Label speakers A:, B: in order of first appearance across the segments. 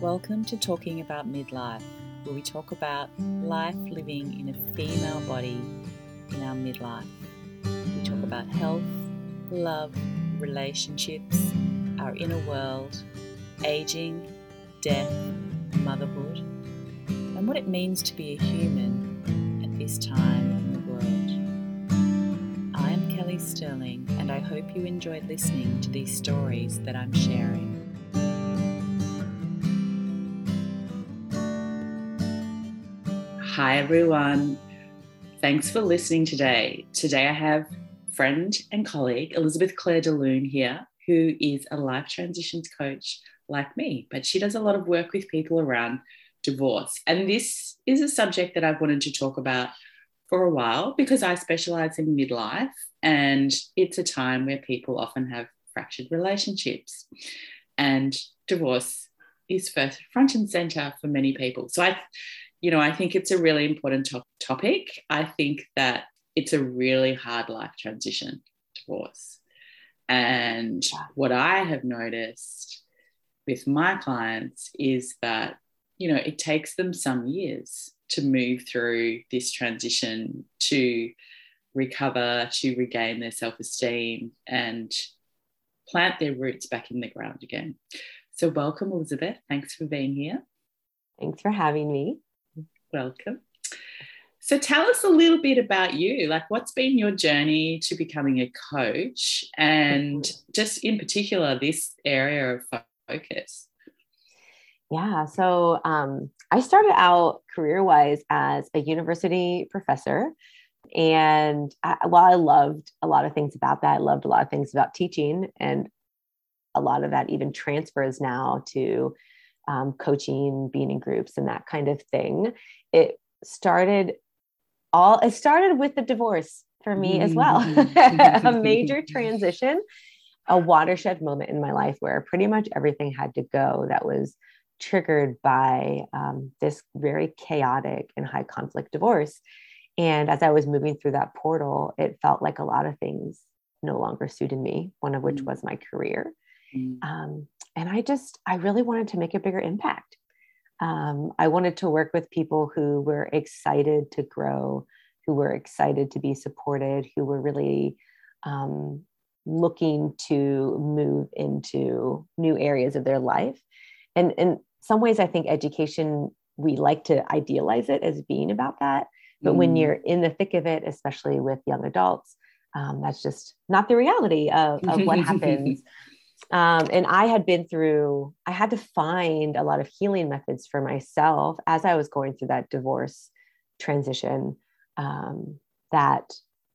A: Welcome to Talking About Midlife, where we talk about life living in a female body in our midlife. We talk about health, love, relationships, our inner world, aging, death, motherhood, and what it means to be a human at this time in the world. I am Kelly Sterling, and I hope you enjoyed listening to these stories that I'm sharing. Hi, everyone. Thanks for listening today. Today, I have friend and colleague Elizabeth Claire DeLune here, who is a life transitions coach like me, but she does a lot of work with people around divorce. And this is a subject that I've wanted to talk about for a while because I specialize in midlife and it's a time where people often have fractured relationships. And divorce is first front and center for many people. So I you know, I think it's a really important to- topic. I think that it's a really hard life transition, divorce. And what I have noticed with my clients is that, you know, it takes them some years to move through this transition to recover, to regain their self esteem and plant their roots back in the ground again. So, welcome, Elizabeth. Thanks for being here.
B: Thanks for having me.
A: Welcome. So tell us a little bit about you. Like, what's been your journey to becoming a coach, and just in particular, this area of focus?
B: Yeah. So um, I started out career wise as a university professor. And I, while I loved a lot of things about that, I loved a lot of things about teaching. And a lot of that even transfers now to um, coaching, being in groups, and that kind of thing. It started all it started with the divorce for me as well. A major transition a watershed moment in my life where pretty much everything had to go that was triggered by um, this very chaotic and high conflict divorce. And as i was moving through that portal it felt like a lot of things no longer suited me one of which mm. was my career mm. um, and i just i really wanted to make a bigger impact um, I wanted to work with people who were excited to grow, who were excited to be supported, who were really um, looking to move into new areas of their life. And in some ways, I think education, we like to idealize it as being about that. But mm. when you're in the thick of it, especially with young adults, um, that's just not the reality of, of what happens um, and I had been through, I had to find a lot of healing methods for myself as I was going through that divorce transition um, that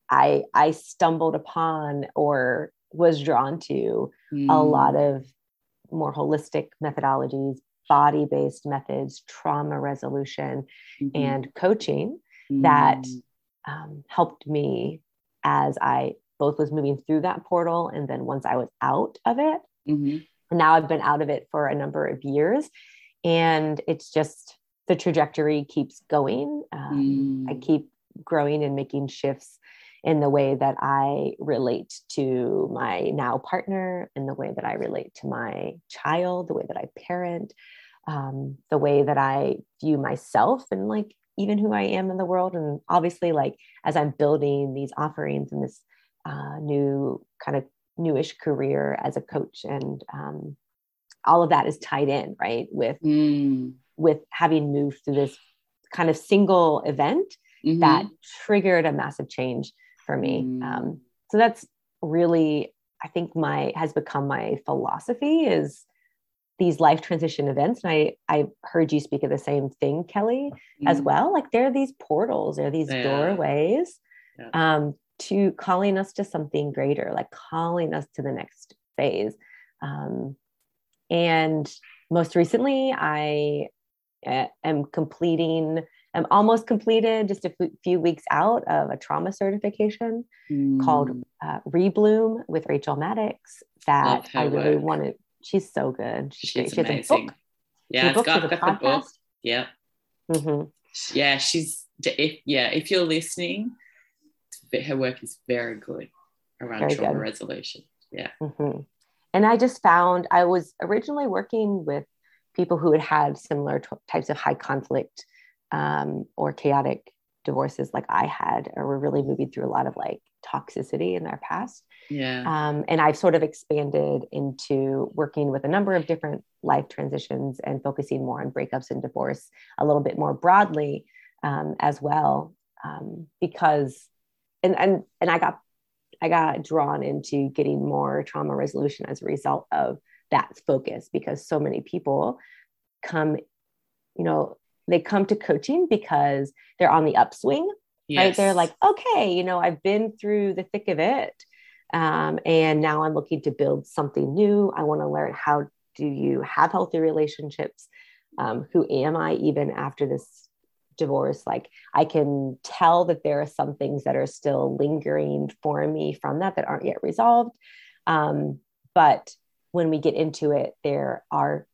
B: I, I stumbled upon or was drawn to mm. a lot of more holistic methodologies, body based methods, trauma resolution, mm-hmm. and coaching mm. that um, helped me as I both was moving through that portal and then once I was out of it. Mm-hmm. Now I've been out of it for a number of years and it's just the trajectory keeps going. Um, mm. I keep growing and making shifts in the way that I relate to my now partner, in the way that I relate to my child, the way that I parent, um, the way that I view myself and like even who I am in the world. And obviously, like as I'm building these offerings and this uh, new kind of newish career as a coach and um, all of that is tied in right with mm. with having moved through this kind of single event mm-hmm. that triggered a massive change for me mm. um, so that's really i think my has become my philosophy is these life transition events and i i heard you speak of the same thing kelly mm. as well like there are these portals there are these yeah. doorways yeah. um, to calling us to something greater, like calling us to the next phase. Um, and most recently, I uh, am completing, I'm almost completed, just a f- few weeks out of a trauma certification mm. called uh, Rebloom with Rachel Maddox that I really wanted. She's so good.
A: She's, she's she amazing. Yeah, it's got, got the book. Yeah. Mm-hmm. Yeah, she's if yeah, if you're listening, her work is very good around very trauma good. resolution. Yeah. Mm-hmm.
B: And I just found I was originally working with people who had had similar t- types of high conflict um, or chaotic divorces like I had, or were really moving through a lot of like toxicity in their past.
A: Yeah.
B: Um, and I've sort of expanded into working with a number of different life transitions and focusing more on breakups and divorce a little bit more broadly um, as well, um, because and and and I got I got drawn into getting more trauma resolution as a result of that focus because so many people come, you know, they come to coaching because they're on the upswing, yes. right? They're like, okay, you know, I've been through the thick of it. Um, and now I'm looking to build something new. I want to learn how do you have healthy relationships? Um, who am I even after this divorce? Like, I can tell that there are some things that are still lingering for me from that that aren't yet resolved. Um, but when we get into it, there are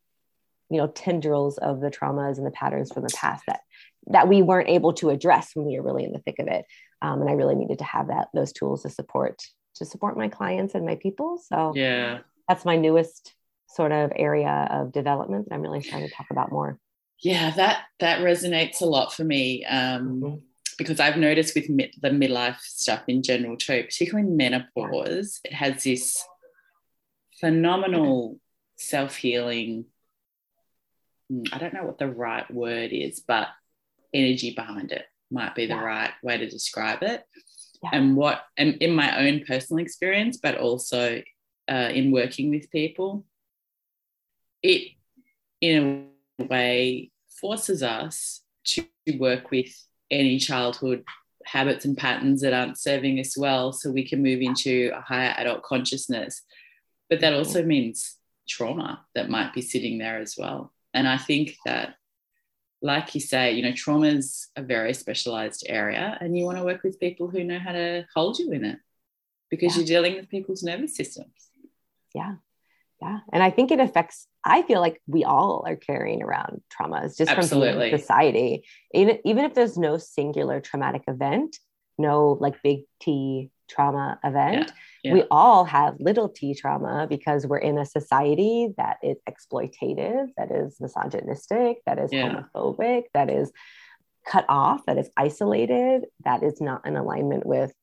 B: you know tendrils of the traumas and the patterns from the past that that we weren't able to address when we were really in the thick of it um, and i really needed to have that those tools to support to support my clients and my people so
A: yeah
B: that's my newest sort of area of development that i'm really trying to talk about more
A: yeah that that resonates a lot for me um, mm-hmm. because i've noticed with mid, the midlife stuff in general too particularly menopause it has this phenomenal self-healing Hmm, I don't know what the right word is, but energy behind it might be the yeah. right way to describe it. Yeah. And what, and in my own personal experience, but also uh, in working with people, it in a way forces us to work with any childhood habits and patterns that aren't serving us well so we can move into a higher adult consciousness. But that also mm-hmm. means trauma that might be sitting there as well. And I think that, like you say, you know, trauma is a very specialized area, and you want to work with people who know how to hold you in it because yeah. you're dealing with people's nervous systems.
B: Yeah. Yeah. And I think it affects, I feel like we all are carrying around traumas just Absolutely. from society. Even, even if there's no singular traumatic event, no like big T trauma event, yeah yeah. we all have little t trauma because we're in a society that is exploitative, that is misogynistic, that is yeah. homophobic, that is cut off, that is isolated, that is not in alignment with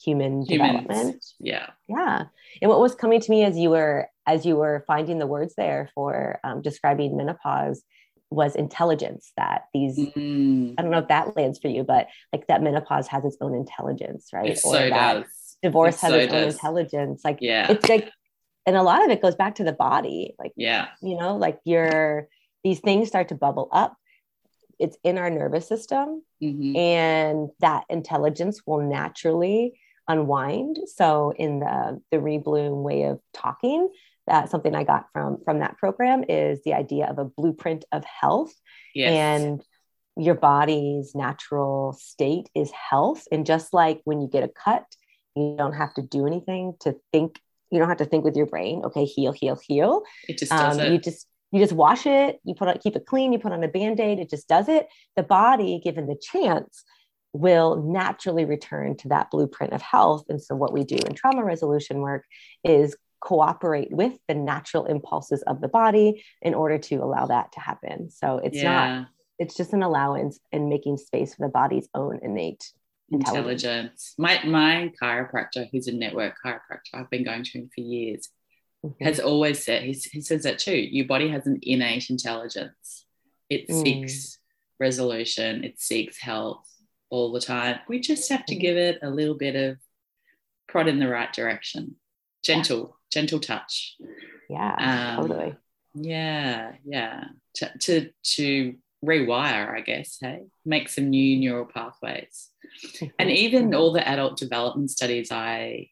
B: human Humans. development.
A: Yeah.
B: Yeah. And what was coming to me as you were as you were finding the words there for um, describing menopause was intelligence that these mm. i don't know if that lands for you but like that menopause has its own intelligence right?
A: It or so that does.
B: divorce it has so its does. own intelligence. Like
A: yeah.
B: it's like and a lot of it goes back to the body. Like
A: yeah.
B: you know like your these things start to bubble up. It's in our nervous system mm-hmm. and that intelligence will naturally unwind. So in the the rebloom way of talking that something i got from from that program is the idea of a blueprint of health yes. and your body's natural state is health and just like when you get a cut you don't have to do anything to think. You don't have to think with your brain. Okay, heal, heal, heal.
A: It just does um, it.
B: You just you just wash it. You put on, keep it clean. You put on a band aid. It just does it. The body, given the chance, will naturally return to that blueprint of health. And so, what we do in trauma resolution work is cooperate with the natural impulses of the body in order to allow that to happen. So, it's yeah. not, it's just an allowance and making space for the body's own innate
A: intelligence. intelligence. My my chiropractor, who's a network chiropractor, I've been going to him for years, mm-hmm. has always said he, he says that too. Your body has an innate intelligence. It mm. seeks resolution. It seeks health all the time. We just have to mm. give it a little bit of prod in the right direction. Gentle. Gentle touch.
B: Yeah, um, totally.
A: Yeah, yeah. To, to to rewire, I guess, hey, make some new neural pathways. and even all the adult development studies I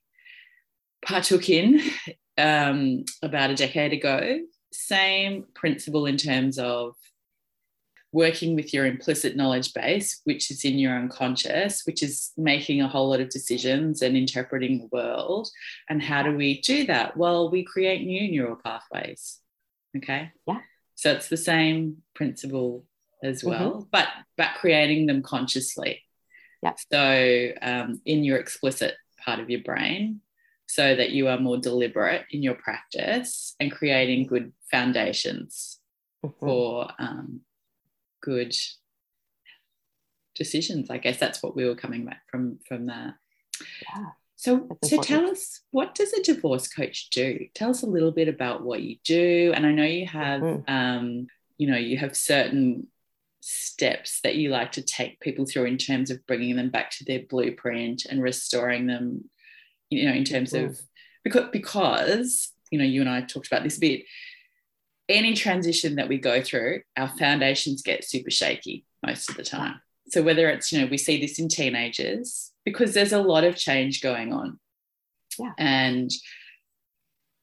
A: partook in um, about a decade ago, same principle in terms of working with your implicit knowledge base, which is in your unconscious, which is making a whole lot of decisions and interpreting the world. And how do we do that? Well, we create new neural pathways. Okay.
B: Yeah.
A: So it's the same principle as mm-hmm. well, mm-hmm. but but creating them consciously.
B: Yeah.
A: So um, in your explicit part of your brain, so that you are more deliberate in your practice and creating good foundations mm-hmm. for um, good decisions. I guess that's what we were coming back from from that. Yeah. So, so tell us, what does a divorce coach do? Tell us a little bit about what you do. And I know you have, mm-hmm. um, you know, you have certain steps that you like to take people through in terms of bringing them back to their blueprint and restoring them, you know, in terms mm-hmm. of because because you know, you and I talked about this a bit. Any transition that we go through, our foundations get super shaky most of the time. So whether it's, you know, we see this in teenagers because there's a lot of change going on.
B: Yeah.
A: And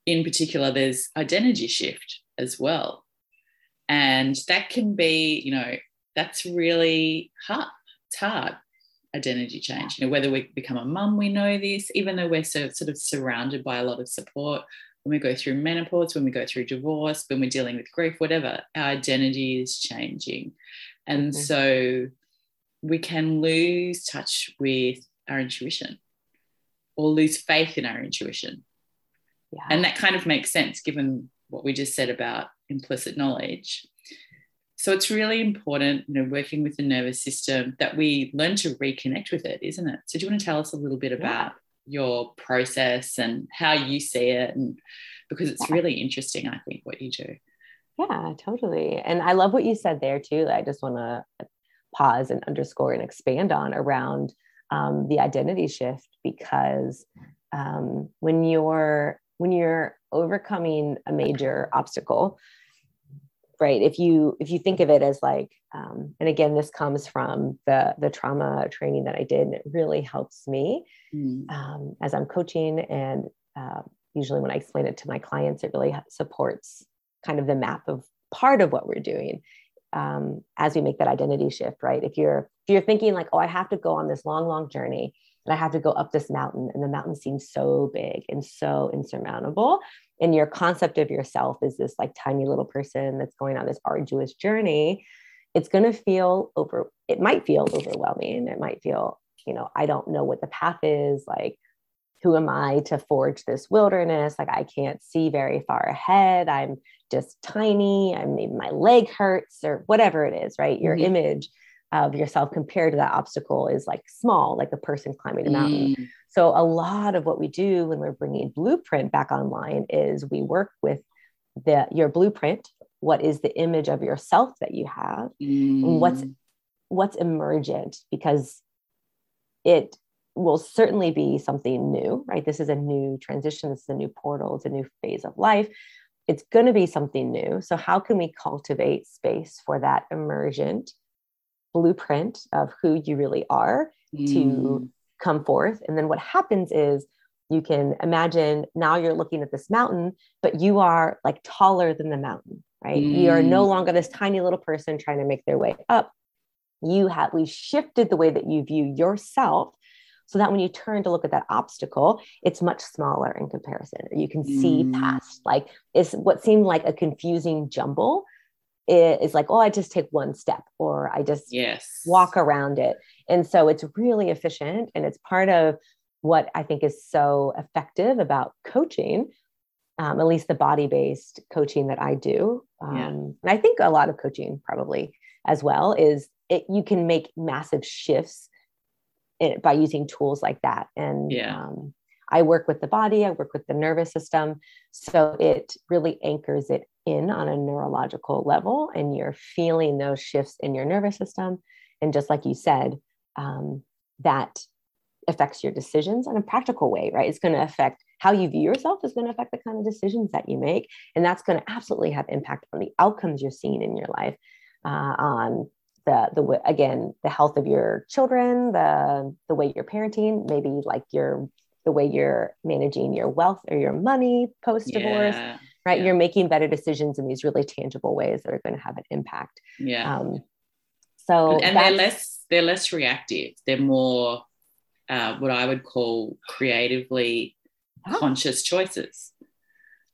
A: in particular, there's identity shift as well. And that can be, you know, that's really hard. It's hard identity change. You know, whether we become a mum, we know this, even though we're so, sort of surrounded by a lot of support. When we go through menopause, when we go through divorce, when we're dealing with grief, whatever, our identity is changing. And mm-hmm. so we can lose touch with our intuition or lose faith in our intuition. Yeah. And that kind of makes sense given what we just said about implicit knowledge. So it's really important, you know, working with the nervous system that we learn to reconnect with it, isn't it? So do you want to tell us a little bit about. Your process and how you see it? And because it's yeah. really interesting, I think, what you do.
B: Yeah, totally. And I love what you said there too. I just want to pause and underscore and expand on around um, the identity shift because um, when you're when you're overcoming a major obstacle right if you if you think of it as like um, and again this comes from the the trauma training that i did and it really helps me mm. um, as i'm coaching and uh, usually when i explain it to my clients it really supports kind of the map of part of what we're doing um, as we make that identity shift, right? If you're if you're thinking like, oh, I have to go on this long, long journey and I have to go up this mountain, and the mountain seems so big and so insurmountable, and your concept of yourself is this like tiny little person that's going on this arduous journey, it's going to feel over. It might feel overwhelming. It might feel, you know, I don't know what the path is. Like, who am I to forge this wilderness? Like, I can't see very far ahead. I'm just tiny. I'm maybe my leg hurts or whatever it is, right? Your mm-hmm. image of yourself compared to that obstacle is like small, like a person climbing a mountain. Mm. So a lot of what we do when we're bringing blueprint back online is we work with the your blueprint. What is the image of yourself that you have? Mm. what's what's emergent because it will certainly be something new, right? This is a new transition. This is a new portal. It's a new phase of life it's going to be something new. So, how can we cultivate space for that emergent blueprint of who you really are mm. to come forth? And then what happens is you can imagine now you're looking at this mountain, but you are like taller than the mountain, right? Mm. You are no mm. longer this tiny little person trying to make their way up. You have, we shifted the way that you view yourself so that when you turn to look at that obstacle, it's much smaller in comparison. You can see mm. past like it's what seemed like a confusing jumble is like, oh, I just take one step or I just
A: yes.
B: walk around it. And so it's really efficient and it's part of what I think is so effective about coaching, um, at least the body based coaching that I do. Um, yeah. And I think a lot of coaching probably as well is it, you can make massive shifts it, by using tools like that. And
A: yeah.
B: um, I work with the body, I work with the nervous system. So it really anchors it in on a neurological level, and you're feeling those shifts in your nervous system. And just like you said, um, that affects your decisions in a practical way, right? It's going to affect how you view yourself, is going to affect the kind of decisions that you make. And that's going to absolutely have impact on the outcomes you're seeing in your life, uh, on the the again the health of your children the the way you're parenting maybe like your the way you're managing your wealth or your money post divorce yeah, right yeah. you're making better decisions in these really tangible ways that are going to have an impact
A: yeah um,
B: so
A: and they're less they're less reactive they're more uh, what i would call creatively ah. conscious choices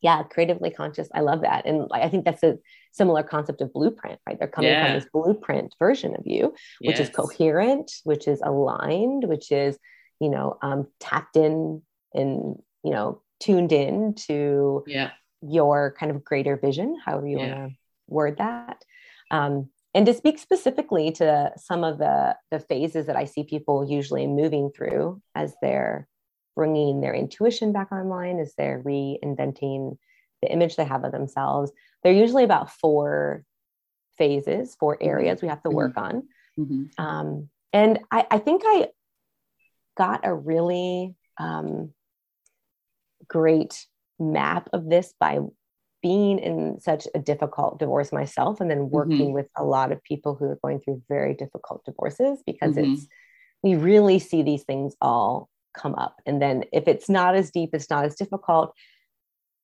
B: yeah creatively conscious i love that and i think that's a similar concept of blueprint, right? They're coming yeah. from this blueprint version of you, which yes. is coherent, which is aligned, which is, you know, um, tapped in and, you know, tuned in to
A: yeah.
B: Your kind of greater vision, however you
A: yeah.
B: want to word that. Um, and to speak specifically to some of the the phases that I see people usually moving through as they're bringing their intuition back online, as they're reinventing the image they have of themselves, they're usually about four phases, four mm-hmm. areas we have to work mm-hmm. on. Mm-hmm. Um, and I, I, think I got a really um, great map of this by being in such a difficult divorce myself and then working mm-hmm. with a lot of people who are going through very difficult divorces because mm-hmm. it's we really see these things all come up and then if it's not as deep it's not as difficult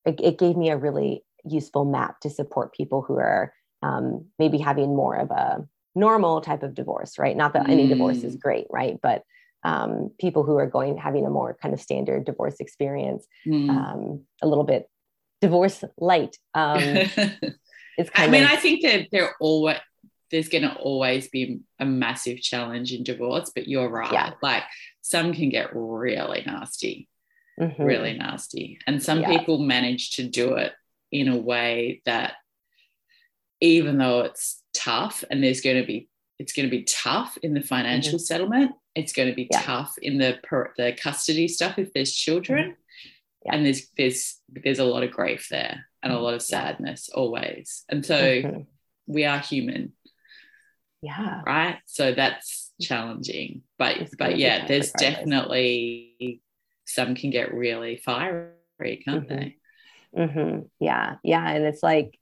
B: it, it gave me a really useful map to support people who are um, maybe having more of a normal type of divorce right not that mm. any divorce is mm. great right but um, people who are going having a more kind of standard divorce experience mm. um, a little bit divorce light um,
A: it's kind I mean of, I think that there always there's going to always be a massive challenge in divorce but you're right yeah. like some can get really nasty mm-hmm. really nasty and some yeah. people manage to do it in a way that even though it's tough and there's going to be it's going to be tough in the financial mm-hmm. settlement it's going to be yeah. tough in the per, the custody stuff if there's children mm-hmm. yeah. and there's there's there's a lot of grief there and a mm-hmm. lot of sadness always and so mm-hmm. we are human
B: yeah
A: right so that's challenging but but yeah there's definitely some can get really fiery can't
B: mm-hmm.
A: they
B: mm-hmm. yeah yeah and it's like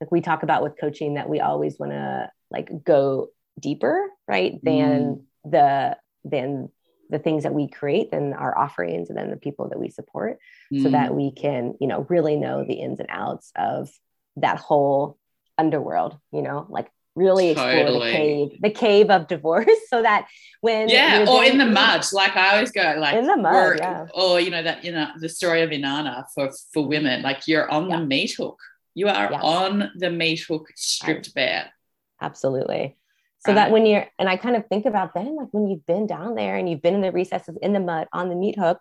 B: like we talk about with coaching that we always want to like go deeper right than mm the than the things that we create than our offerings and then the people that we support mm. so that mm. we can you know really know the ins and outs of that whole underworld you know like really explore totally. the cave the cave of divorce so that when
A: yeah or in the mud like i always go like
B: in the mud yeah.
A: or you know that you know the story of inanna for for women like you're on yeah. the meat hook you are yes. on the meat hook stripped bare
B: absolutely so that when you're and i kind of think about then like when you've been down there and you've been in the recesses in the mud on the meat hook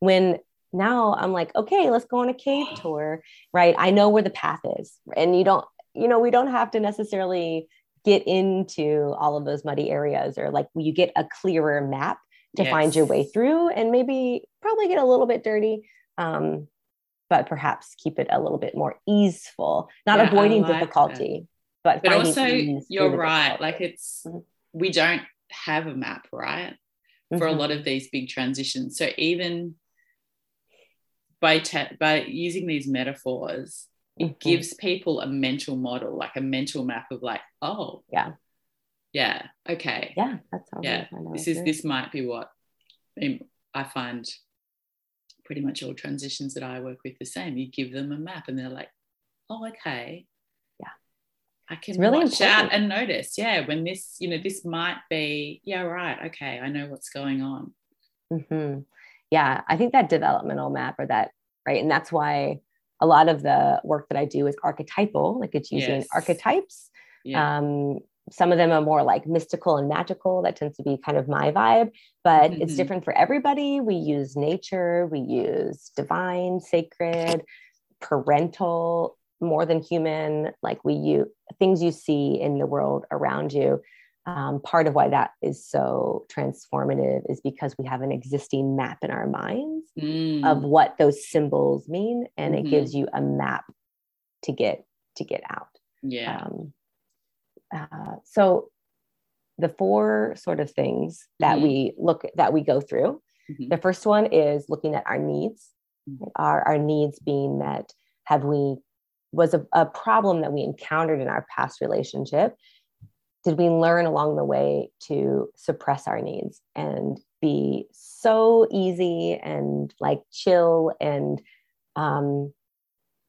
B: when now i'm like okay let's go on a cave tour right? I know where the path is and you don't you know we don't have to necessarily get into all of those muddy areas or like you get a clearer map to yes. find your way through and maybe probably get a little bit dirty um, but perhaps keep it a little bit more easeful not yeah, avoiding like difficulty but
A: but also you're right like it's mm-hmm. we don't have a map right for mm-hmm. a lot of these big transitions. So even by te- by using these metaphors it mm-hmm. gives people a mental model like a mental map of like oh
B: yeah.
A: Yeah okay.
B: Yeah that's
A: all yeah this is this might be what I find pretty much all transitions that I work with the same. You give them a map and they're like oh okay I can really watch important. out and notice, yeah, when this, you know, this might be, yeah, right, okay, I know what's going on.
B: Mm-hmm. Yeah, I think that developmental map or that, right, and that's why a lot of the work that I do is archetypal, like it's using yes. archetypes. Yeah. Um, some of them are more like mystical and magical. That tends to be kind of my vibe, but mm-hmm. it's different for everybody. We use nature, we use divine, sacred, parental, more than human like we you things you see in the world around you um, part of why that is so transformative is because we have an existing map in our minds mm. of what those symbols mean and mm-hmm. it gives you a map to get to get out
A: yeah um,
B: uh, so the four sort of things that mm-hmm. we look that we go through mm-hmm. the first one is looking at our needs mm-hmm. our, our needs being met have we was a, a problem that we encountered in our past relationship did we learn along the way to suppress our needs and be so easy and like chill and um,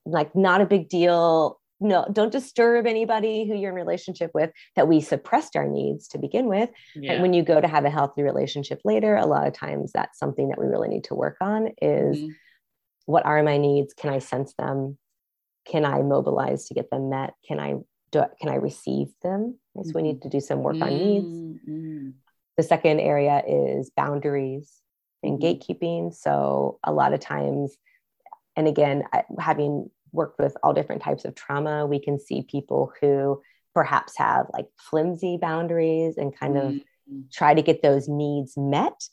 B: like not a big deal no don't disturb anybody who you're in relationship with that we suppressed our needs to begin with yeah. and when you go to have a healthy relationship later a lot of times that's something that we really need to work on is mm-hmm. what are my needs can i sense them can I mobilize to get them met? Can I do, can I receive them? So mm-hmm. we need to do some work on needs. Mm-hmm. The second area is boundaries and mm-hmm. gatekeeping. So a lot of times, and again, having worked with all different types of trauma. We can see people who perhaps have like flimsy boundaries and kind of mm-hmm. try to get those needs met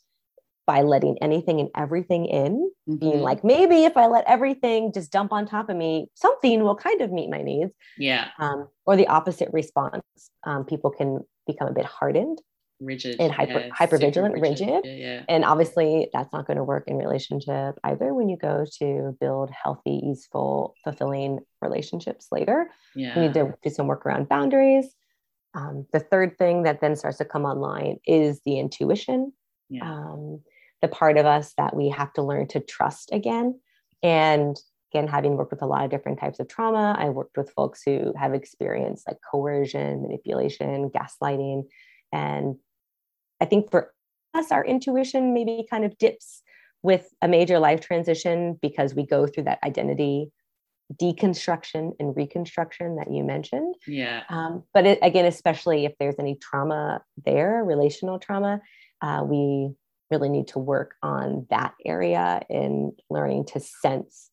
B: by letting anything and everything in, mm-hmm. being like, maybe if I let everything just dump on top of me, something will kind of meet my needs.
A: Yeah.
B: Um, or the opposite response. Um, people can become a bit hardened
A: rigid
B: and hyper yeah, hyper vigilant rigid, rigid.
A: Yeah, yeah.
B: and obviously that's not going to work in relationship either when you go to build healthy easeful fulfilling relationships later
A: yeah.
B: you need to do some work around boundaries um, the third thing that then starts to come online is the intuition
A: yeah.
B: um, the part of us that we have to learn to trust again and again having worked with a lot of different types of trauma i worked with folks who have experienced like coercion manipulation gaslighting and I think for us, our intuition maybe kind of dips with a major life transition because we go through that identity deconstruction and reconstruction that you mentioned.
A: Yeah.
B: Um, but it, again, especially if there's any trauma there, relational trauma, uh, we really need to work on that area in learning to sense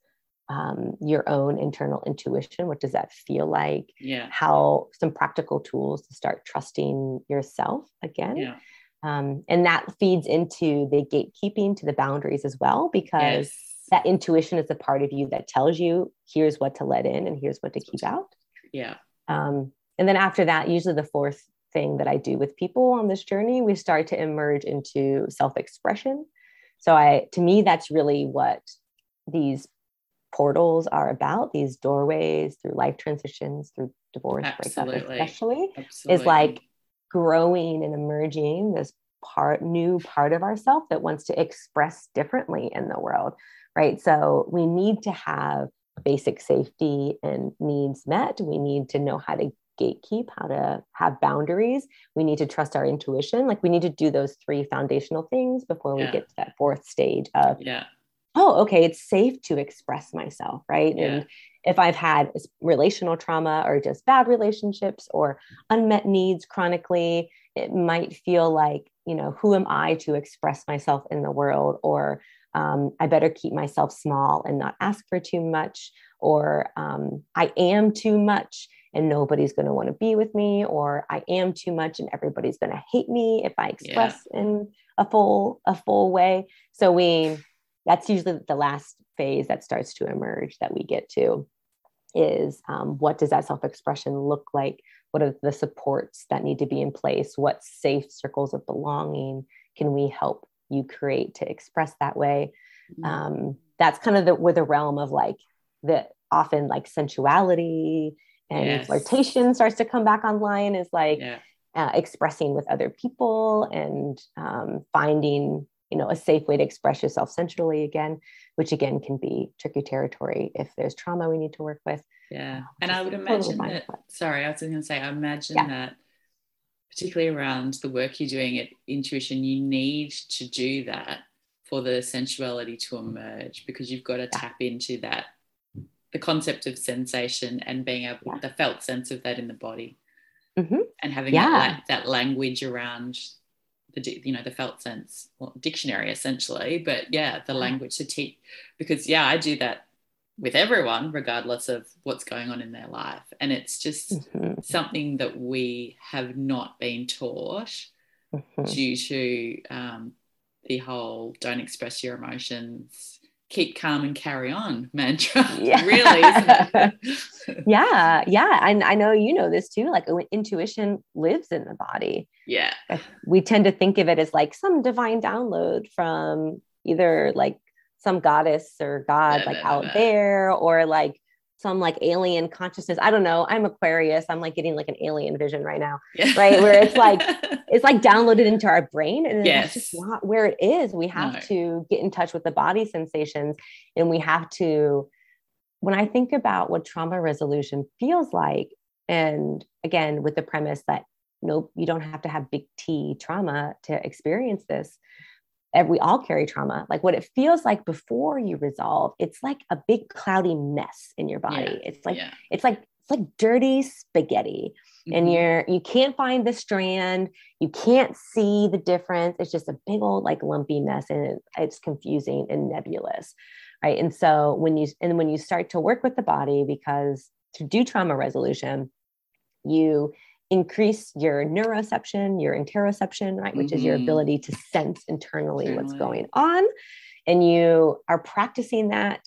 B: um, your own internal intuition. What does that feel like?
A: Yeah.
B: How some practical tools to start trusting yourself again.
A: Yeah.
B: Um, and that feeds into the gatekeeping to the boundaries as well, because
A: yes.
B: that intuition is a part of you that tells you here's what to let in and here's what to keep out.
A: Yeah.
B: Um, and then after that, usually the fourth thing that I do with people on this journey, we start to emerge into self expression. So, I, to me, that's really what these portals are about these doorways through life transitions through divorce
A: Absolutely.
B: breakup especially
A: Absolutely.
B: is like growing and emerging this part new part of ourself that wants to express differently in the world right so we need to have basic safety and needs met we need to know how to gatekeep how to have boundaries we need to trust our intuition like we need to do those three foundational things before we
A: yeah.
B: get to that fourth stage of
A: yeah
B: oh, okay, it's safe to express myself, right?
A: Yeah.
B: And if I've had relational trauma or just bad relationships or unmet needs chronically, it might feel like, you know, who am I to express myself in the world? Or um, I better keep myself small and not ask for too much. Or um, I am too much and nobody's going to want to be with me. Or I am too much and everybody's going to hate me if I express yeah. in a full a full way. So we that's usually the last phase that starts to emerge that we get to is um, what does that self-expression look like what are the supports that need to be in place what safe circles of belonging can we help you create to express that way mm-hmm. um, that's kind of the where the realm of like the often like sensuality and yes. flirtation starts to come back online is like
A: yeah.
B: uh, expressing with other people and um, finding you know a safe way to express yourself sensually again which again can be tricky territory if there's trauma we need to work with
A: yeah uh, and i would imagine that sorry i was going to say i imagine yeah. that particularly around the work you're doing at intuition you need to do that for the sensuality to emerge because you've got to yeah. tap into that the concept of sensation and being able yeah. the felt sense of that in the body
B: mm-hmm.
A: and having that, that language around the you know the felt sense well, dictionary essentially but yeah the language to teach because yeah i do that with everyone regardless of what's going on in their life and it's just mm-hmm. something that we have not been taught mm-hmm. due to um, the whole don't express your emotions keep calm and carry on mantra. Yeah. really
B: yeah yeah and I, know you know this too like oh, intuition lives in the body.
A: Yeah.
B: We tend to think of it as like some divine download from either like some goddess or god like out there or like some like alien consciousness. I don't know. I'm Aquarius. I'm like getting like an alien vision right now, yeah. right? Where it's like it's like downloaded into our brain, and yes. that's just not where it is. We have no. to get in touch with the body sensations, and we have to. When I think about what trauma resolution feels like, and again with the premise that nope, you don't have to have big T trauma to experience this we all carry trauma like what it feels like before you resolve it's like a big cloudy mess in your body yeah, it's like yeah. it's like it's like dirty spaghetti mm-hmm. and you're you can't find the strand you can't see the difference it's just a big old like lumpy mess and it, it's confusing and nebulous right and so when you and when you start to work with the body because to do trauma resolution you increase your neuroception your interoception right which mm-hmm. is your mm-hmm. ability to sense internally, internally what's going on and you are practicing that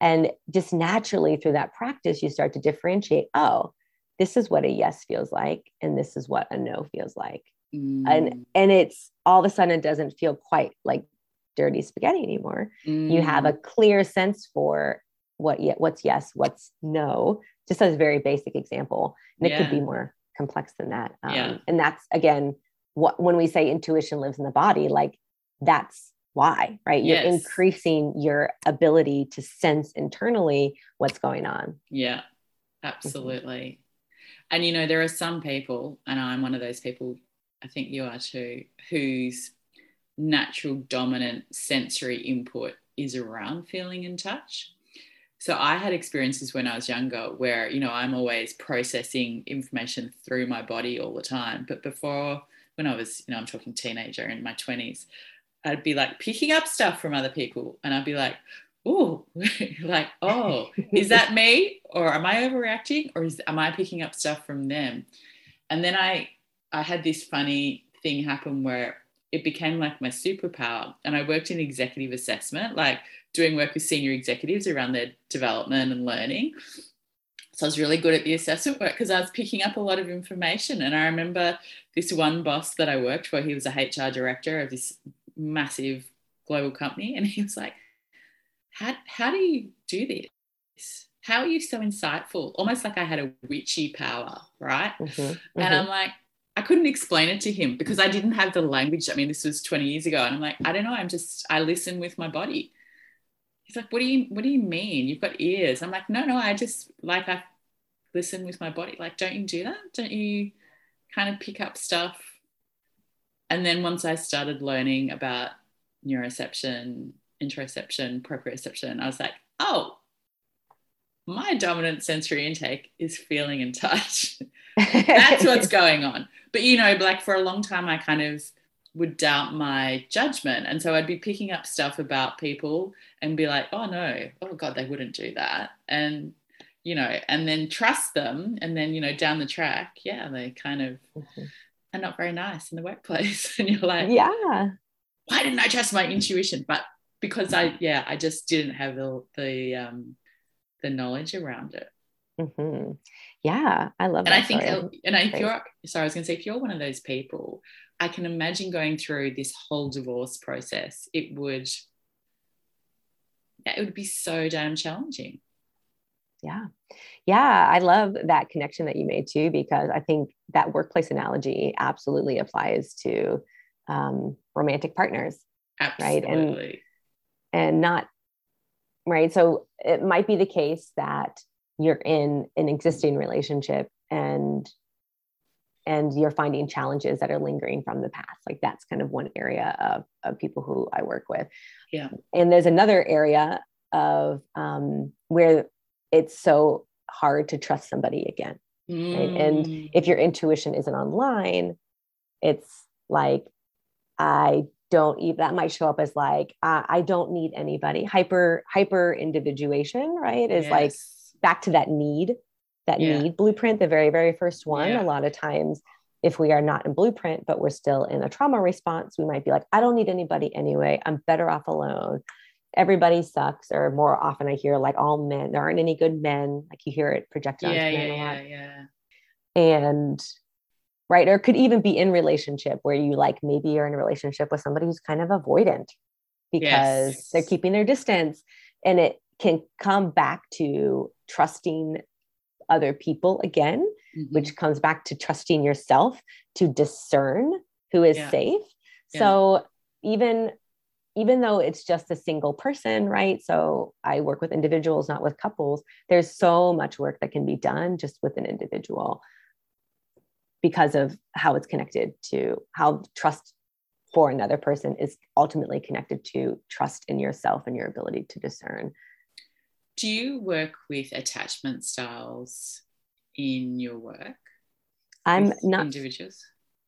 B: and just naturally through that practice you start to differentiate oh this is what a yes feels like and this is what a no feels like mm. and and it's all of a sudden it doesn't feel quite like dirty spaghetti anymore mm. you have a mm. clear sense for what what's yes what's no just as a very basic example and yeah. it could be more complex than that um, yeah. and that's again what when we say intuition lives in the body like that's why right yes. you're increasing your ability to sense internally what's going on
A: yeah absolutely and you know, there are some people, and I'm one of those people, I think you are too, whose natural dominant sensory input is around feeling in touch. So I had experiences when I was younger where, you know, I'm always processing information through my body all the time. But before, when I was, you know, I'm talking teenager in my 20s, I'd be like picking up stuff from other people and I'd be like, oh, like, oh, is that me? Or am I overreacting? Or is am I picking up stuff from them? And then I I had this funny thing happen where it became like my superpower. And I worked in executive assessment, like doing work with senior executives around their development and learning. So I was really good at the assessment work because I was picking up a lot of information. And I remember this one boss that I worked for, he was a HR director of this massive global company. And he was like, how, how do you do this? How are you so insightful? Almost like I had a witchy power, right? Mm-hmm, mm-hmm. And I'm like, I couldn't explain it to him because I didn't have the language. I mean, this was 20 years ago. And I'm like, I don't know. I'm just, I listen with my body. He's like, what do you, what do you mean? You've got ears. I'm like, no, no, I just like, I listen with my body. Like, don't you do that? Don't you kind of pick up stuff? And then once I started learning about neuroception interoception, proprioception, I was like, oh, my dominant sensory intake is feeling in touch. That's what's going on. But you know, like for a long time, I kind of would doubt my judgment. And so I'd be picking up stuff about people and be like, oh no, oh God, they wouldn't do that. And, you know, and then trust them. And then, you know, down the track, yeah, they kind of mm-hmm. are not very nice in the workplace. and you're like,
B: yeah,
A: why didn't I trust my intuition? But because I yeah I just didn't have the the um, the knowledge around it.
B: Mm-hmm. Yeah, I love. That.
A: And I think, and if you're sorry, I was going to say if you're one of those people, I can imagine going through this whole divorce process. It would, it would be so damn challenging.
B: Yeah. Yeah. I love that connection that you made too, because I think that workplace analogy absolutely applies to um, romantic partners.
A: Absolutely. Right. And
B: and not right so it might be the case that you're in an existing relationship and and you're finding challenges that are lingering from the past like that's kind of one area of, of people who i work with
A: yeah
B: and there's another area of um, where it's so hard to trust somebody again mm. right? and if your intuition isn't online it's like i don't eat that might show up as like uh, i don't need anybody hyper hyper individuation right is yes. like back to that need that yeah. need blueprint the very very first one yeah. a lot of times if we are not in blueprint but we're still in a trauma response we might be like i don't need anybody anyway i'm better off alone everybody sucks or more often i hear like all men there aren't any good men like you hear it projected
A: yeah, yeah, yeah, yeah.
B: and right or could even be in relationship where you like maybe you're in a relationship with somebody who's kind of avoidant because yes. they're keeping their distance and it can come back to trusting other people again mm-hmm. which comes back to trusting yourself to discern who is yeah. safe yeah. so even even though it's just a single person right so i work with individuals not with couples there's so much work that can be done just with an individual because of how it's connected to how trust for another person is ultimately connected to trust in yourself and your ability to discern.
A: Do you work with attachment styles in your work?
B: I'm not
A: individuals.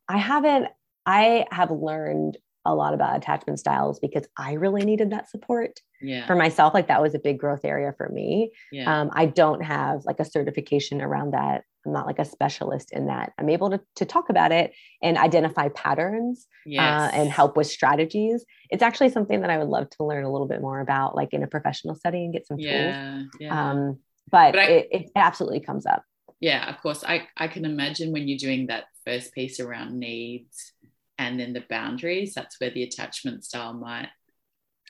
B: I haven't I have learned a lot about attachment styles because I really needed that support
A: yeah.
B: for myself. Like that was a big growth area for me.
A: yeah.
B: Um, I don't have like a certification around that. I'm not like a specialist in that. I'm able to, to talk about it and identify patterns
A: yes.
B: uh, and help with strategies. It's actually something that I would love to learn a little bit more about, like in a professional setting and get some tools.
A: Yeah. Yeah.
B: Um, but,
A: But I-
B: it, it absolutely comes up.
A: yeah of course i i can imagine when you're doing that first piece around needs and then the boundaries that's where the attachment style might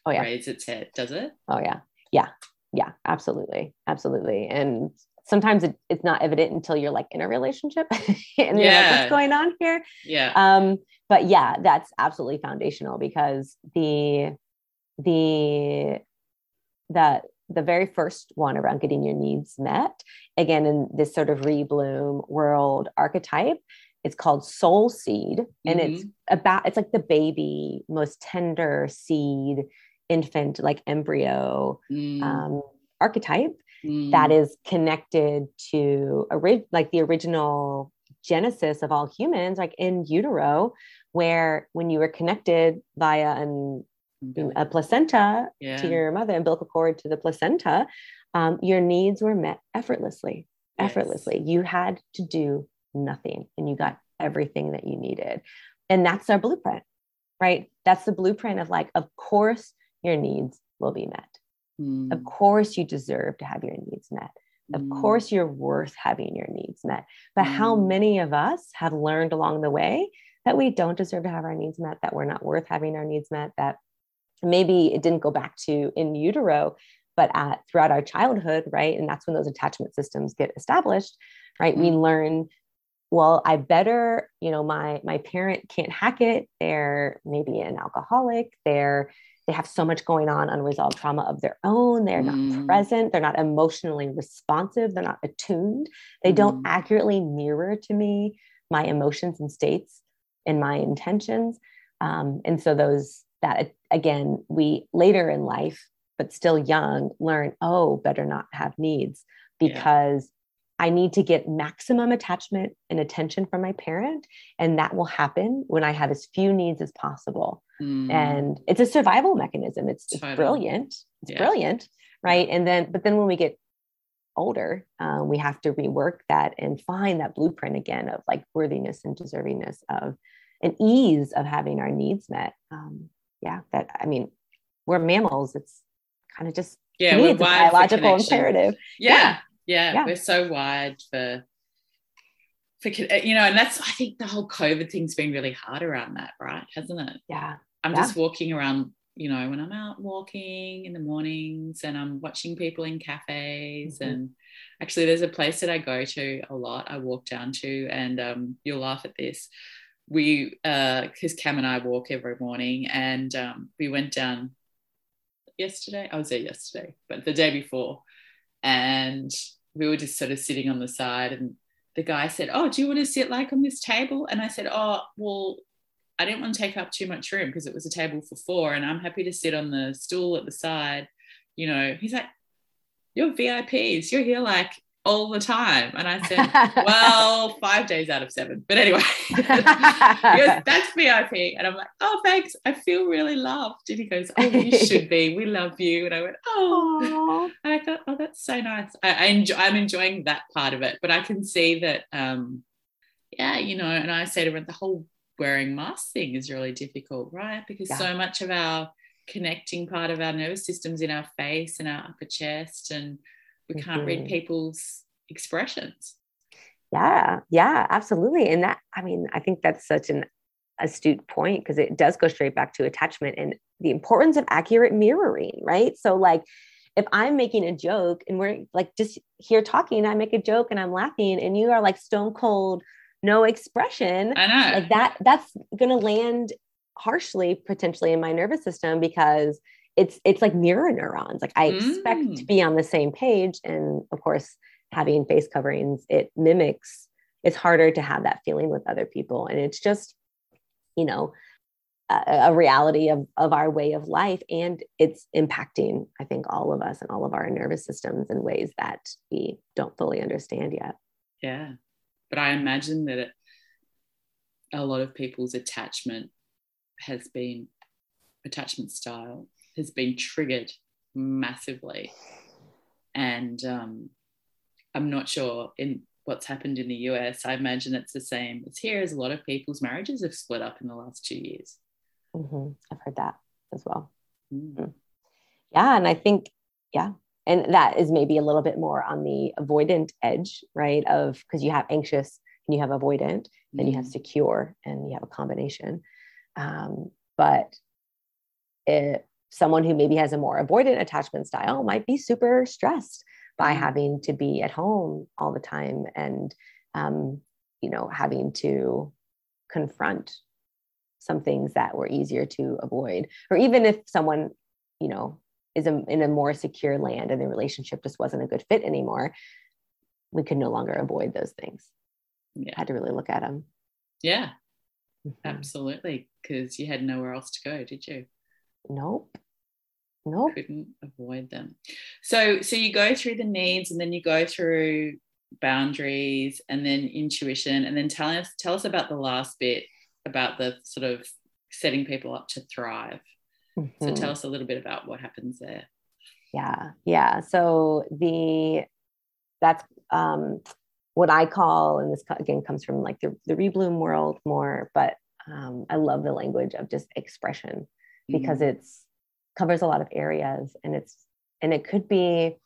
B: Oh, yeah.
A: raise its head does it
B: Oh yeah. Yeah. Yeah, absolutely. Absolutely. And sometimes it, it's not evident until you're like in a relationship and you're like,
A: Yeah.
B: what's going on here?
A: yeah
B: Um, but yeah, that's absolutely foundational because the the that the very first one around getting your needs met, again, in this sort of rebloom world archetype, it's called soul seed. And it's about it's like the baby, most tender seed, infant, like embryo
A: Mm,
B: um, archetype
A: mm,
B: that is connected to like the original genesis of all humans, like in utero, where when you were connected via an, a placenta
A: yeah
B: to your mother, umbilical cord to the placenta, um, your needs were met effortlessly.
A: Yes.
B: Effortlessly. You had to do nothing and you got everything that you needed. And that's our blueprint, right? That's the blueprint of like, of course, your needs will be met.
A: Mm,
B: Of course, you deserve to have your needs met. Of
A: mm,
B: course, you're worth having your needs met. But how
A: Mm.
B: many of us have learned along the way that we don't deserve to have our needs met, that we're not worth having our needs met, that maybe it didn't go back to in utero, but at, throughout our childhood, right? And that's when those attachment systems get established, right? We learn, well, I better, you know, my my parent can't hack it. They're maybe an alcoholic. They're they have so much going on, unresolved trauma of their own. They're not
A: Mm.
B: present. They're not emotionally responsive. They're not attuned. They don't
A: Mm.
B: accurately mirror to me my emotions and states and my intentions. Um, and so those that again, we later in life, but still young, learn, oh, better not have needs because I need to get maximum attachment and attention from my parent. And that will happen when I have as few needs as possible.
A: Mm,
B: and it's a survival mechanism. It's, it's brilliant. It's
A: Yeah.
B: brilliant right? And then but then when we get older um, we have to rework that and find that blueprint again of like worthiness and deservingness of an ease of having our needs met. Um, yeah that i mean we're mammals. It's kind of just
A: yeah
B: it's
A: for
B: biological imperative.
A: Yeah, yeah
B: Yeah.
A: we're so wired for for you know and that's i think the whole covid thing's been really hard around that right hasn't it
B: yeah
A: i'm
B: Yeah.
A: just walking around you know when i'm out walking in the mornings and i'm watching people in cafes
B: Mhm.
A: and actually there's a place that i go to a lot i walk down to and um, you'll laugh at this we because cam and i walk every morning and um, we went down yesterday i was there yesterday but the day before and we were just sort of sitting on the side and the guy said oh do you want to sit like on this table? And i said oh well i didn't want to take up too much room because it was a table for four and i'm happy to sit on the stool at the side you know. He's like you're vips you're here like all the time and i said well five days out of seven but anyway goes, that's VIP. And I'm like, oh, thanks. I feel really loved. And he goes, oh, you should be. We love you. And I went, oh.
B: Aw.
A: And I thought, oh, that's so nice. I, I enjoy, I'm enjoying that part of it. But I can see that, um, yeah, you know, and I say to him, the whole wearing mask thing is really difficult, right? Because
B: Yeah.
A: so much of our connecting part of our nervous system's in our face and our upper chest, and we can't read
B: Mhm.
A: people's expressions.
B: Yeah, yeah, absolutely. And that, I mean, I think that's such an astute point because it does go straight back to attachment and the importance of accurate mirroring, right? So, like, if I'm making a joke and we're like just here talking, I make a joke and I'm laughing, and you are like stone cold, no expression,
A: I know.
B: like that, that's going to land harshly potentially in my nervous system because it's it's like mirror neurons. Like I expect to
A: Mm.
B: be on the same page, and of course, having face coverings, it mimics. It's harder to have that feeling with other people, and it's just, you know, a, a reality of of our way of life, and it's impacting, I think, all of us and all of our nervous systems in ways that we don't fully understand yet.
A: Yeah. But I imagine that it, a lot of people's attachment has been attachment style has been triggered massively and um, i'm not sure in what's happened in the us i imagine it's the same as here as a lot of people's marriages have split up in the last two years
B: mm-hmm. i've heard that as well mm. yeah and i think yeah and that is maybe a little bit more on the avoidant edge right of because you have anxious and you have avoidant then you have mm. secure and you have a combination um, but it, someone who maybe has a more avoidant attachment style might be super stressed by mm. having to be at home all the time and um, you know having to confront some things that were easier to avoid or even if someone you know is a, in a more secure land and the relationship just wasn't a good fit anymore we could no longer avoid those things yeah. had to really look at them
A: yeah mm-hmm. absolutely because you had nowhere else to go did you
B: nope. Nope.
A: Couldn't avoid them. So so you go through the needs and then you go through boundaries and then intuition and then tell us tell us about the last bit about the sort of setting people up to thrive. Mm-hmm. so tell us a little bit about what happens there.
B: Yeah. Yeah. So the that's um what i call and this again comes from like the, the rebloom world more but um, i love the language of just expression because mm-hmm. it's covers a lot of areas and it's and it could be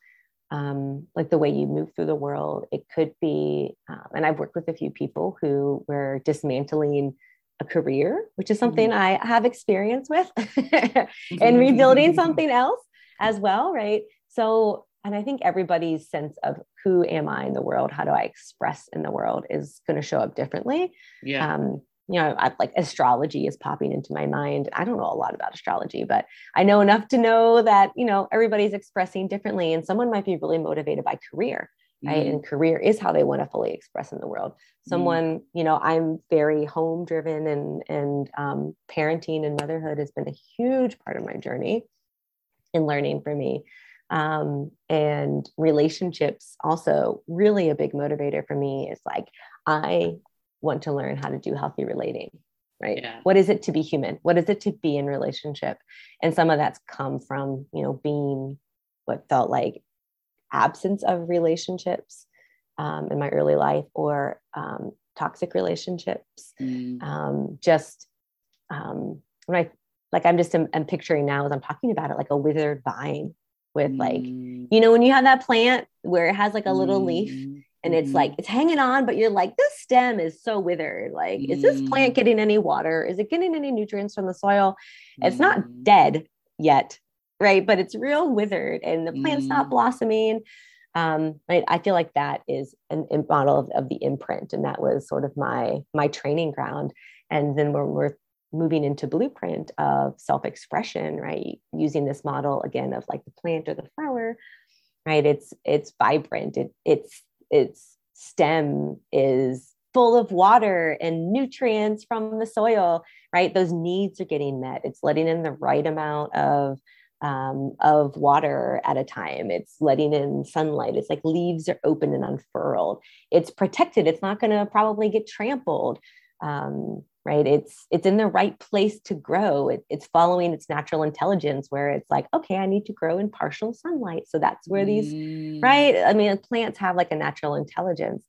B: um, like the way you move through the world. It could be um, and i've worked with a few people who were dismantling a career which is something mm-hmm. i have experience with and rebuilding something else as well right? So and i think everybody's sense of who am i in the world how do i express in the world is going to show up differently.
A: Yeah. Um,
B: you know, I, like astrology is popping into my mind. I don't know a lot about astrology, but I know enough to know that, you know, everybody's expressing differently and someone might be really motivated by career, right? Mm-hmm. And career is how they want to fully express in the world. Mm-hmm. Someone, mm-hmm. you know, I'm very home driven and, and um, parenting and motherhood has been a huge part of my journey in learning for me. Um, and relationships also really a big motivator for me is like, I want to learn how to do healthy relating right yeah. what is it to be human what is it to be in relationship and some of that's come from you know being what felt like absence of relationships um, in my early life or um, toxic relationships mm. um, just um, when i like i'm just I'm, I'm, picturing now as i'm talking about it like a withered vine with like mm. you know when you have that plant where it has like a little mm. leaf and it's like mm-hmm. it's hanging on but you're like this stem is so withered like mm. is this plant mm. getting any water is it getting any nutrients from the soil mm. it's not mm-hmm. dead yet right but it's real withered and the plant's mm. not blossoming um, right i feel like that is an, a model of, of, the imprint and that was sort of my my training ground and then when we're moving into blueprint of self-expression right using this model again of like the plant or the flower right it's it's vibrant it, it's its stem is full of water and nutrients from the soil, right? Those needs are getting met. It's letting in the right amount of um, of water at a time. It's letting in sunlight. It's like leaves are open and unfurled. It's protected. It's not going to probably get trampled. Um, right? It's it's in the right place to grow. It, it's following its natural intelligence where it's like okay i need to grow in partial sunlight. So that's where these mm. right? I mean plants have like a natural intelligence.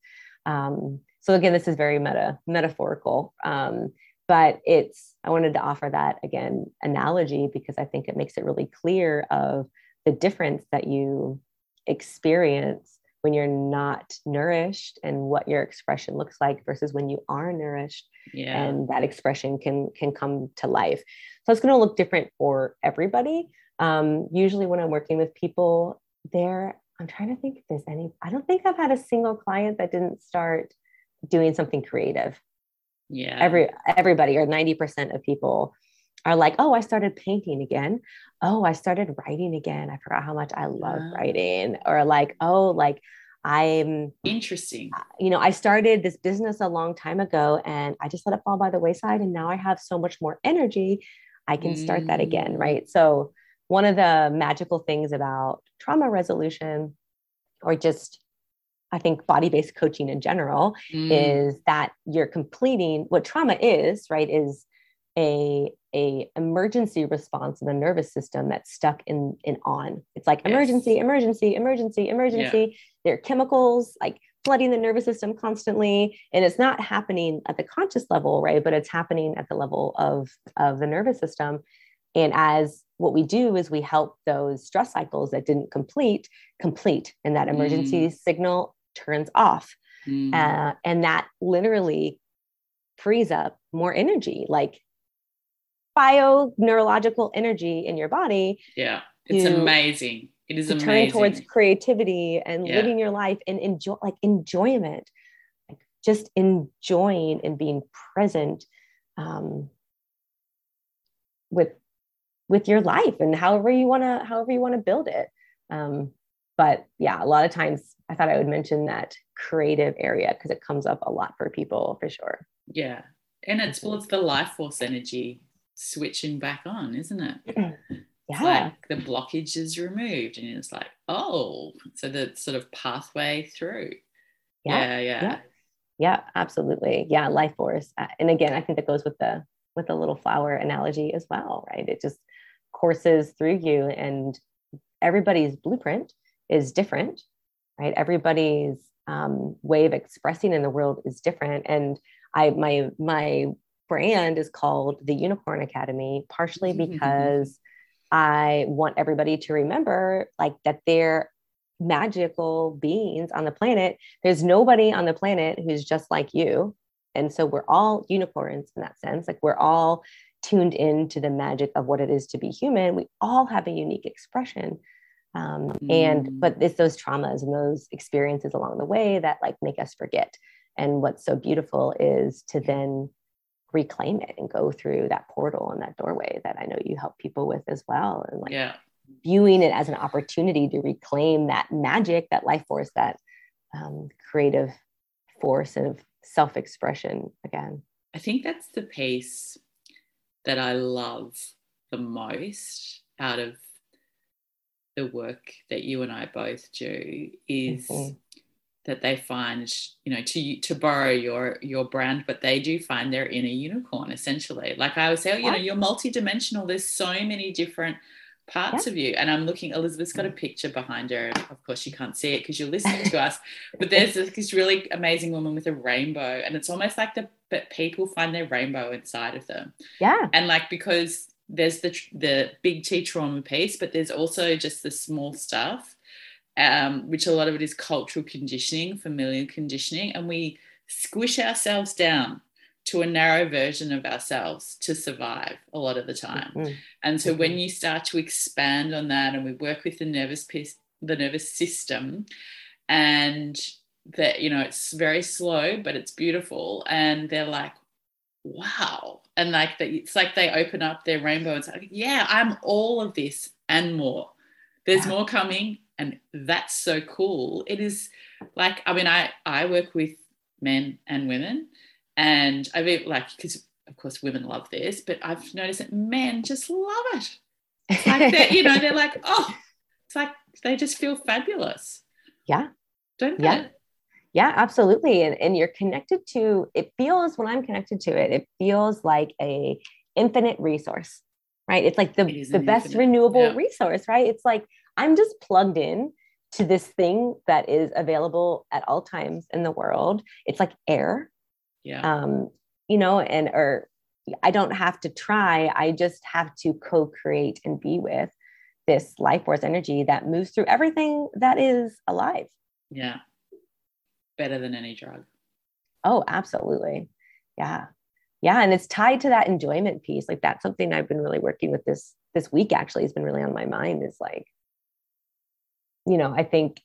B: Um, so again this is very meta metaphorical. Um, but it's i wanted to offer that again analogy because i think it makes it really clear of the difference that you experience when you're not nourished and what your expression looks like versus when you are nourished
A: yeah.
B: and that expression can can come to life. So it's going to look different for everybody. Um, usually when i'm working with people there i'm trying to think if there's any i don't think i've had a single client that didn't start doing something creative.
A: Yeah.
B: Every everybody or 90% of people are like, oh, I started painting again. Oh, I started writing again. I forgot how much I love yeah. writing. Or like, oh, like I'm
A: interesting.
B: You know, I started this business a long time ago and I just let it fall by the wayside. And now I have so much more energy. I can start mm. that again. Mm. Right. So, one of the magical things about trauma resolution or just I think body based coaching in general mm. is that you're completing what trauma is, right? Is a a emergency response in the nervous system that's stuck in in on. It's like
A: Yes.
B: emergency emergency emergency emergency. There are chemicals like flooding the nervous system constantly and it's not happening at the conscious level right but it's happening at the level of of the nervous system. And as what we do is we help those stress cycles that didn't complete complete and that emergency signal turns off.
A: Mm.
B: uh, and that literally frees up more energy. Like bio neurological energy in your body
A: yeah. It's
B: to-
A: amazing. It is
B: to
A: amazing.
B: turn towards creativity and
A: Yeah.
B: living your life and enjoy like enjoyment like just enjoying and being present um, with with your life and however you want to however you want to build it um, but yeah a lot of times i thought i would mention that creative area because it comes up a lot for people for sure
A: yeah. And it's well, it's the life force energy switching back on, isn't it? It's
B: yeah
A: like the blockage is removed, and it's like, oh, so the sort of pathway through.
B: yeah
A: Yeah, yeah.
B: yeah. yeah absolutely yeah life force Uh, and again i think that goes with the with the little flower analogy as well right it just courses through you and everybody's blueprint is different right everybody's um, way of expressing in the world is different and i my my brand is called the unicorn academy partially because i want everybody to remember like that they're magical beings on the planet. There's nobody on the planet who's just like you. And so we're all unicorns in that sense. Like we're all tuned into the magic of what it is to be human. We all have a unique expression. Um, and
A: Mm.
B: but it's those traumas and those experiences along the way that like make us forget. And what's so beautiful is to then reclaim it and go through that portal and that doorway that i know you help people with as well and like
A: yeah.
B: viewing it as an opportunity to reclaim that magic, that life force, that um, creative force of self expression again.
A: I think that's the piece that I love the most out of the work that you and I both do is
B: Mhm.
A: That they find, you know, to to borrow your your brand, but they do find their inner unicorn essentially. Like I would say, oh, you know, you're multidimensional. There's so many different parts of you. And I'm looking, Elizabeth's got a mm-hmm. picture behind her. Of course, you can't see it because you're listening to us. But there's this, this really amazing woman with a rainbow. And it's almost like the but people find their rainbow inside of them.
B: Yeah.
A: And like because there's the the big T trauma piece, but there's also just the small stuff, um, which a lot of it is cultural conditioning, familial conditioning, and we squish ourselves down to a narrow version of ourselves to survive a lot of the time.
B: Mhm.
A: And so when
B: Mhm.
A: you start to expand on that, and we work with the nervous piece, the nervous system, and that you know it's very slow, but it's beautiful, and they're like, wow, and like that, it's like they open up their rainbow. It's like, yeah, I'm all of this and more. There's
B: Yeah.
A: more coming, and that's so cool. It is like I mean, I I work with men and women, and I mean, like because of course women love this, but I've noticed that men just love it it's like that, you know, they're like, oh, it's like they just feel fabulous.
B: Yeah.
A: Don't they?
B: Yeah. Yeah, absolutely. And, and you're connected to it feels when I'm connected to it, it feels like a infinite resource, right? It's like the, the best
A: infinite,
B: renewable
A: yeah.
B: resource, right? It's like I'm just plugged in to this thing that is available at all times in the world. It's like air.
A: Yeah.
B: Um, you know, and or I don't have to try, I just have to co-create and be with this life force energy that moves through everything that is alive.
A: yeah. Better than any drug.
B: Oh, absolutely. Yeah. Yeah. And it's tied to that enjoyment piece. Like that's something I've been really working with this this week actually has been really on my mind is like, you know, I think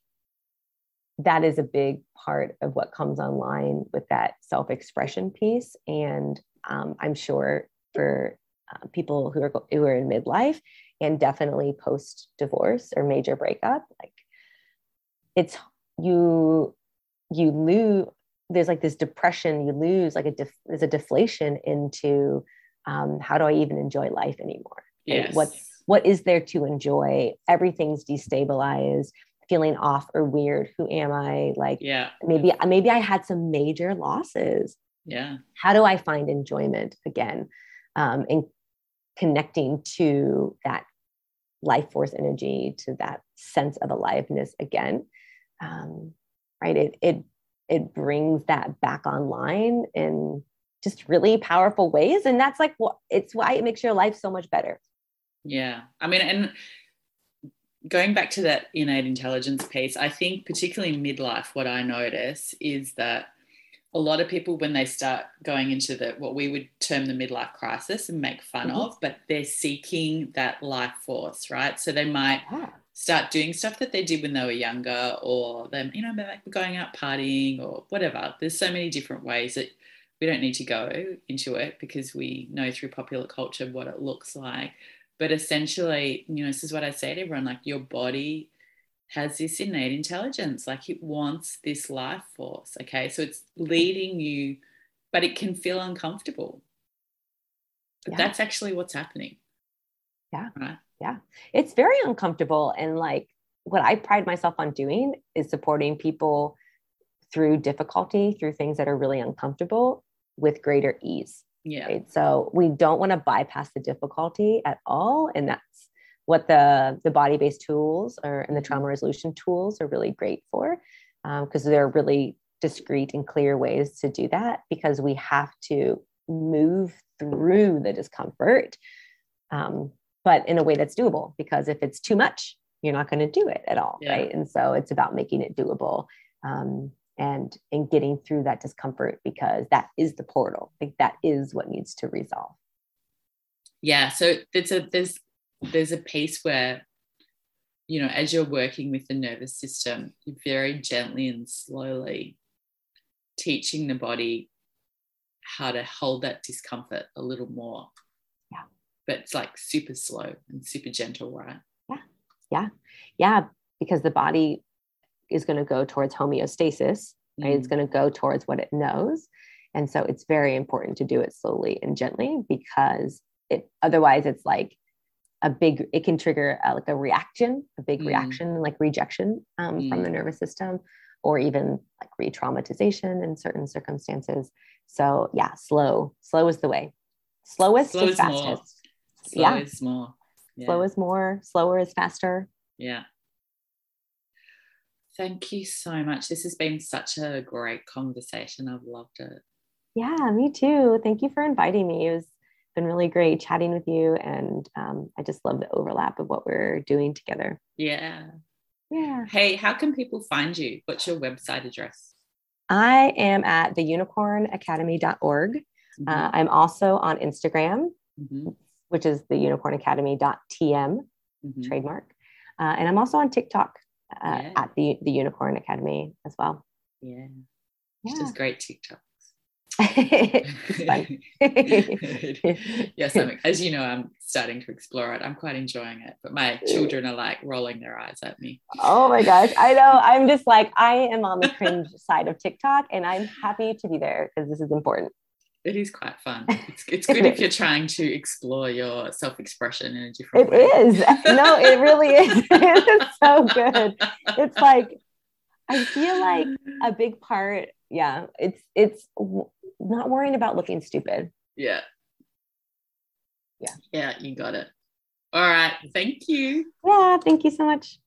B: that is a big part of what comes online with that self-expression piece. And um, I'm sure for uh, people who are who are in midlife and definitely post divorce or major breakup, like it's you you lose there's like this depression you lose like a def, there's a deflation into um, how do i even enjoy life anymore?
A: Yes.
B: what what is there to enjoy everything's destabilized feeling off or weird who am i like
A: Yeah.
B: maybe maybe i had some major losses
A: Yeah.
B: how do i find enjoyment again um, and connecting to that life force energy, to that sense of aliveness again. Um, right? It it it brings that back online in just really powerful ways, and that's like what it's why it makes your life so much better.
A: Yeah, I mean, and going back to that innate intelligence piece, I think particularly in midlife, what I notice is that a lot of people when they start going into the what we would term the midlife crisis and make fun mm-hmm. of but they're seeking that life force right so they might yeah. start doing stuff that they did when they were younger or them you know like going out partying or whatever there's so many different ways that we don't need to go into it because we know through popular culture what it looks like but essentially you know this is what i say to everyone like your body has this innate intelligence. Like it wants this life force. Okay. So it's leading you, but it can feel uncomfortable. But yeah. that's actually what's happening.
B: Yeah. Right. Yeah. It's very uncomfortable. And like what I pride myself on doing is supporting people through difficulty, through things that are really uncomfortable with greater ease.
A: Yeah.
B: Right? So we don't want to bypass the difficulty at all. And that's what the, the body based tools or and the trauma resolution tools are really great for because um, they're really discrete and clear ways to do that because we have to move through the discomfort um, but in a way that's doable because if it's too much you're not going to do it at all, yeah. right? and so it's about making it doable um, and and getting through that discomfort because that is the portal. Like that is what needs to resolve.
A: Yeah so it's a there's there's a piece where you know as you're working with the nervous system you're very gently and slowly teaching the body how to hold that discomfort a little more.
B: Yeah.
A: But it's like super slow and super gentle right?
B: Yeah. Yeah. Yeah. Because the body is going to go towards homeostasis right mm. it's going to go towards what it knows and so it's very important to do it slowly and gently because it otherwise it's like a big it can trigger a, like a reaction a big mm. reaction like rejection um, mm. from the mm. nervous system or even like re-traumatization in certain circumstances so yeah slow slow is the way slowest slow is, is fastest more.
A: slow yeah is more
B: yeah. slow is more slower is faster
A: yeah thank you so much this has been such a great conversation i've loved it
B: yeah me too thank you for inviting me it was been really great chatting with you. And um, I just love the overlap of what we're doing together.
A: Yeah.
B: Yeah.
A: Hey, how can people find you? What's your website address?
B: I am at theunicornacademy.org. Mm-hmm. Uh, I'm also on Instagram, mm-hmm. which is the unicornacademy.tm mm-hmm. trademark. Uh, and I'm also on TikTok uh, yeah. at the, the Unicorn Academy as well.
A: Yeah. yeah. She does great TikTok. yes, I'm, as you know, I'm starting to explore it. I'm quite enjoying it, but my children are like rolling their eyes at me.
B: Oh my gosh, I know. I'm just like I am on the cringe side of TikTok, and I'm happy to be there because this is important.
A: It is quite fun. It's, it's good if you're trying to explore your self-expression in a different
B: it
A: way.
B: It is. No, it really is. It is so good. It's like I feel like a big part. Yeah, it's it's not worrying about looking stupid.
A: Yeah.
B: Yeah.
A: Yeah, you got it. All right. Thank you.
B: Yeah, thank you so much.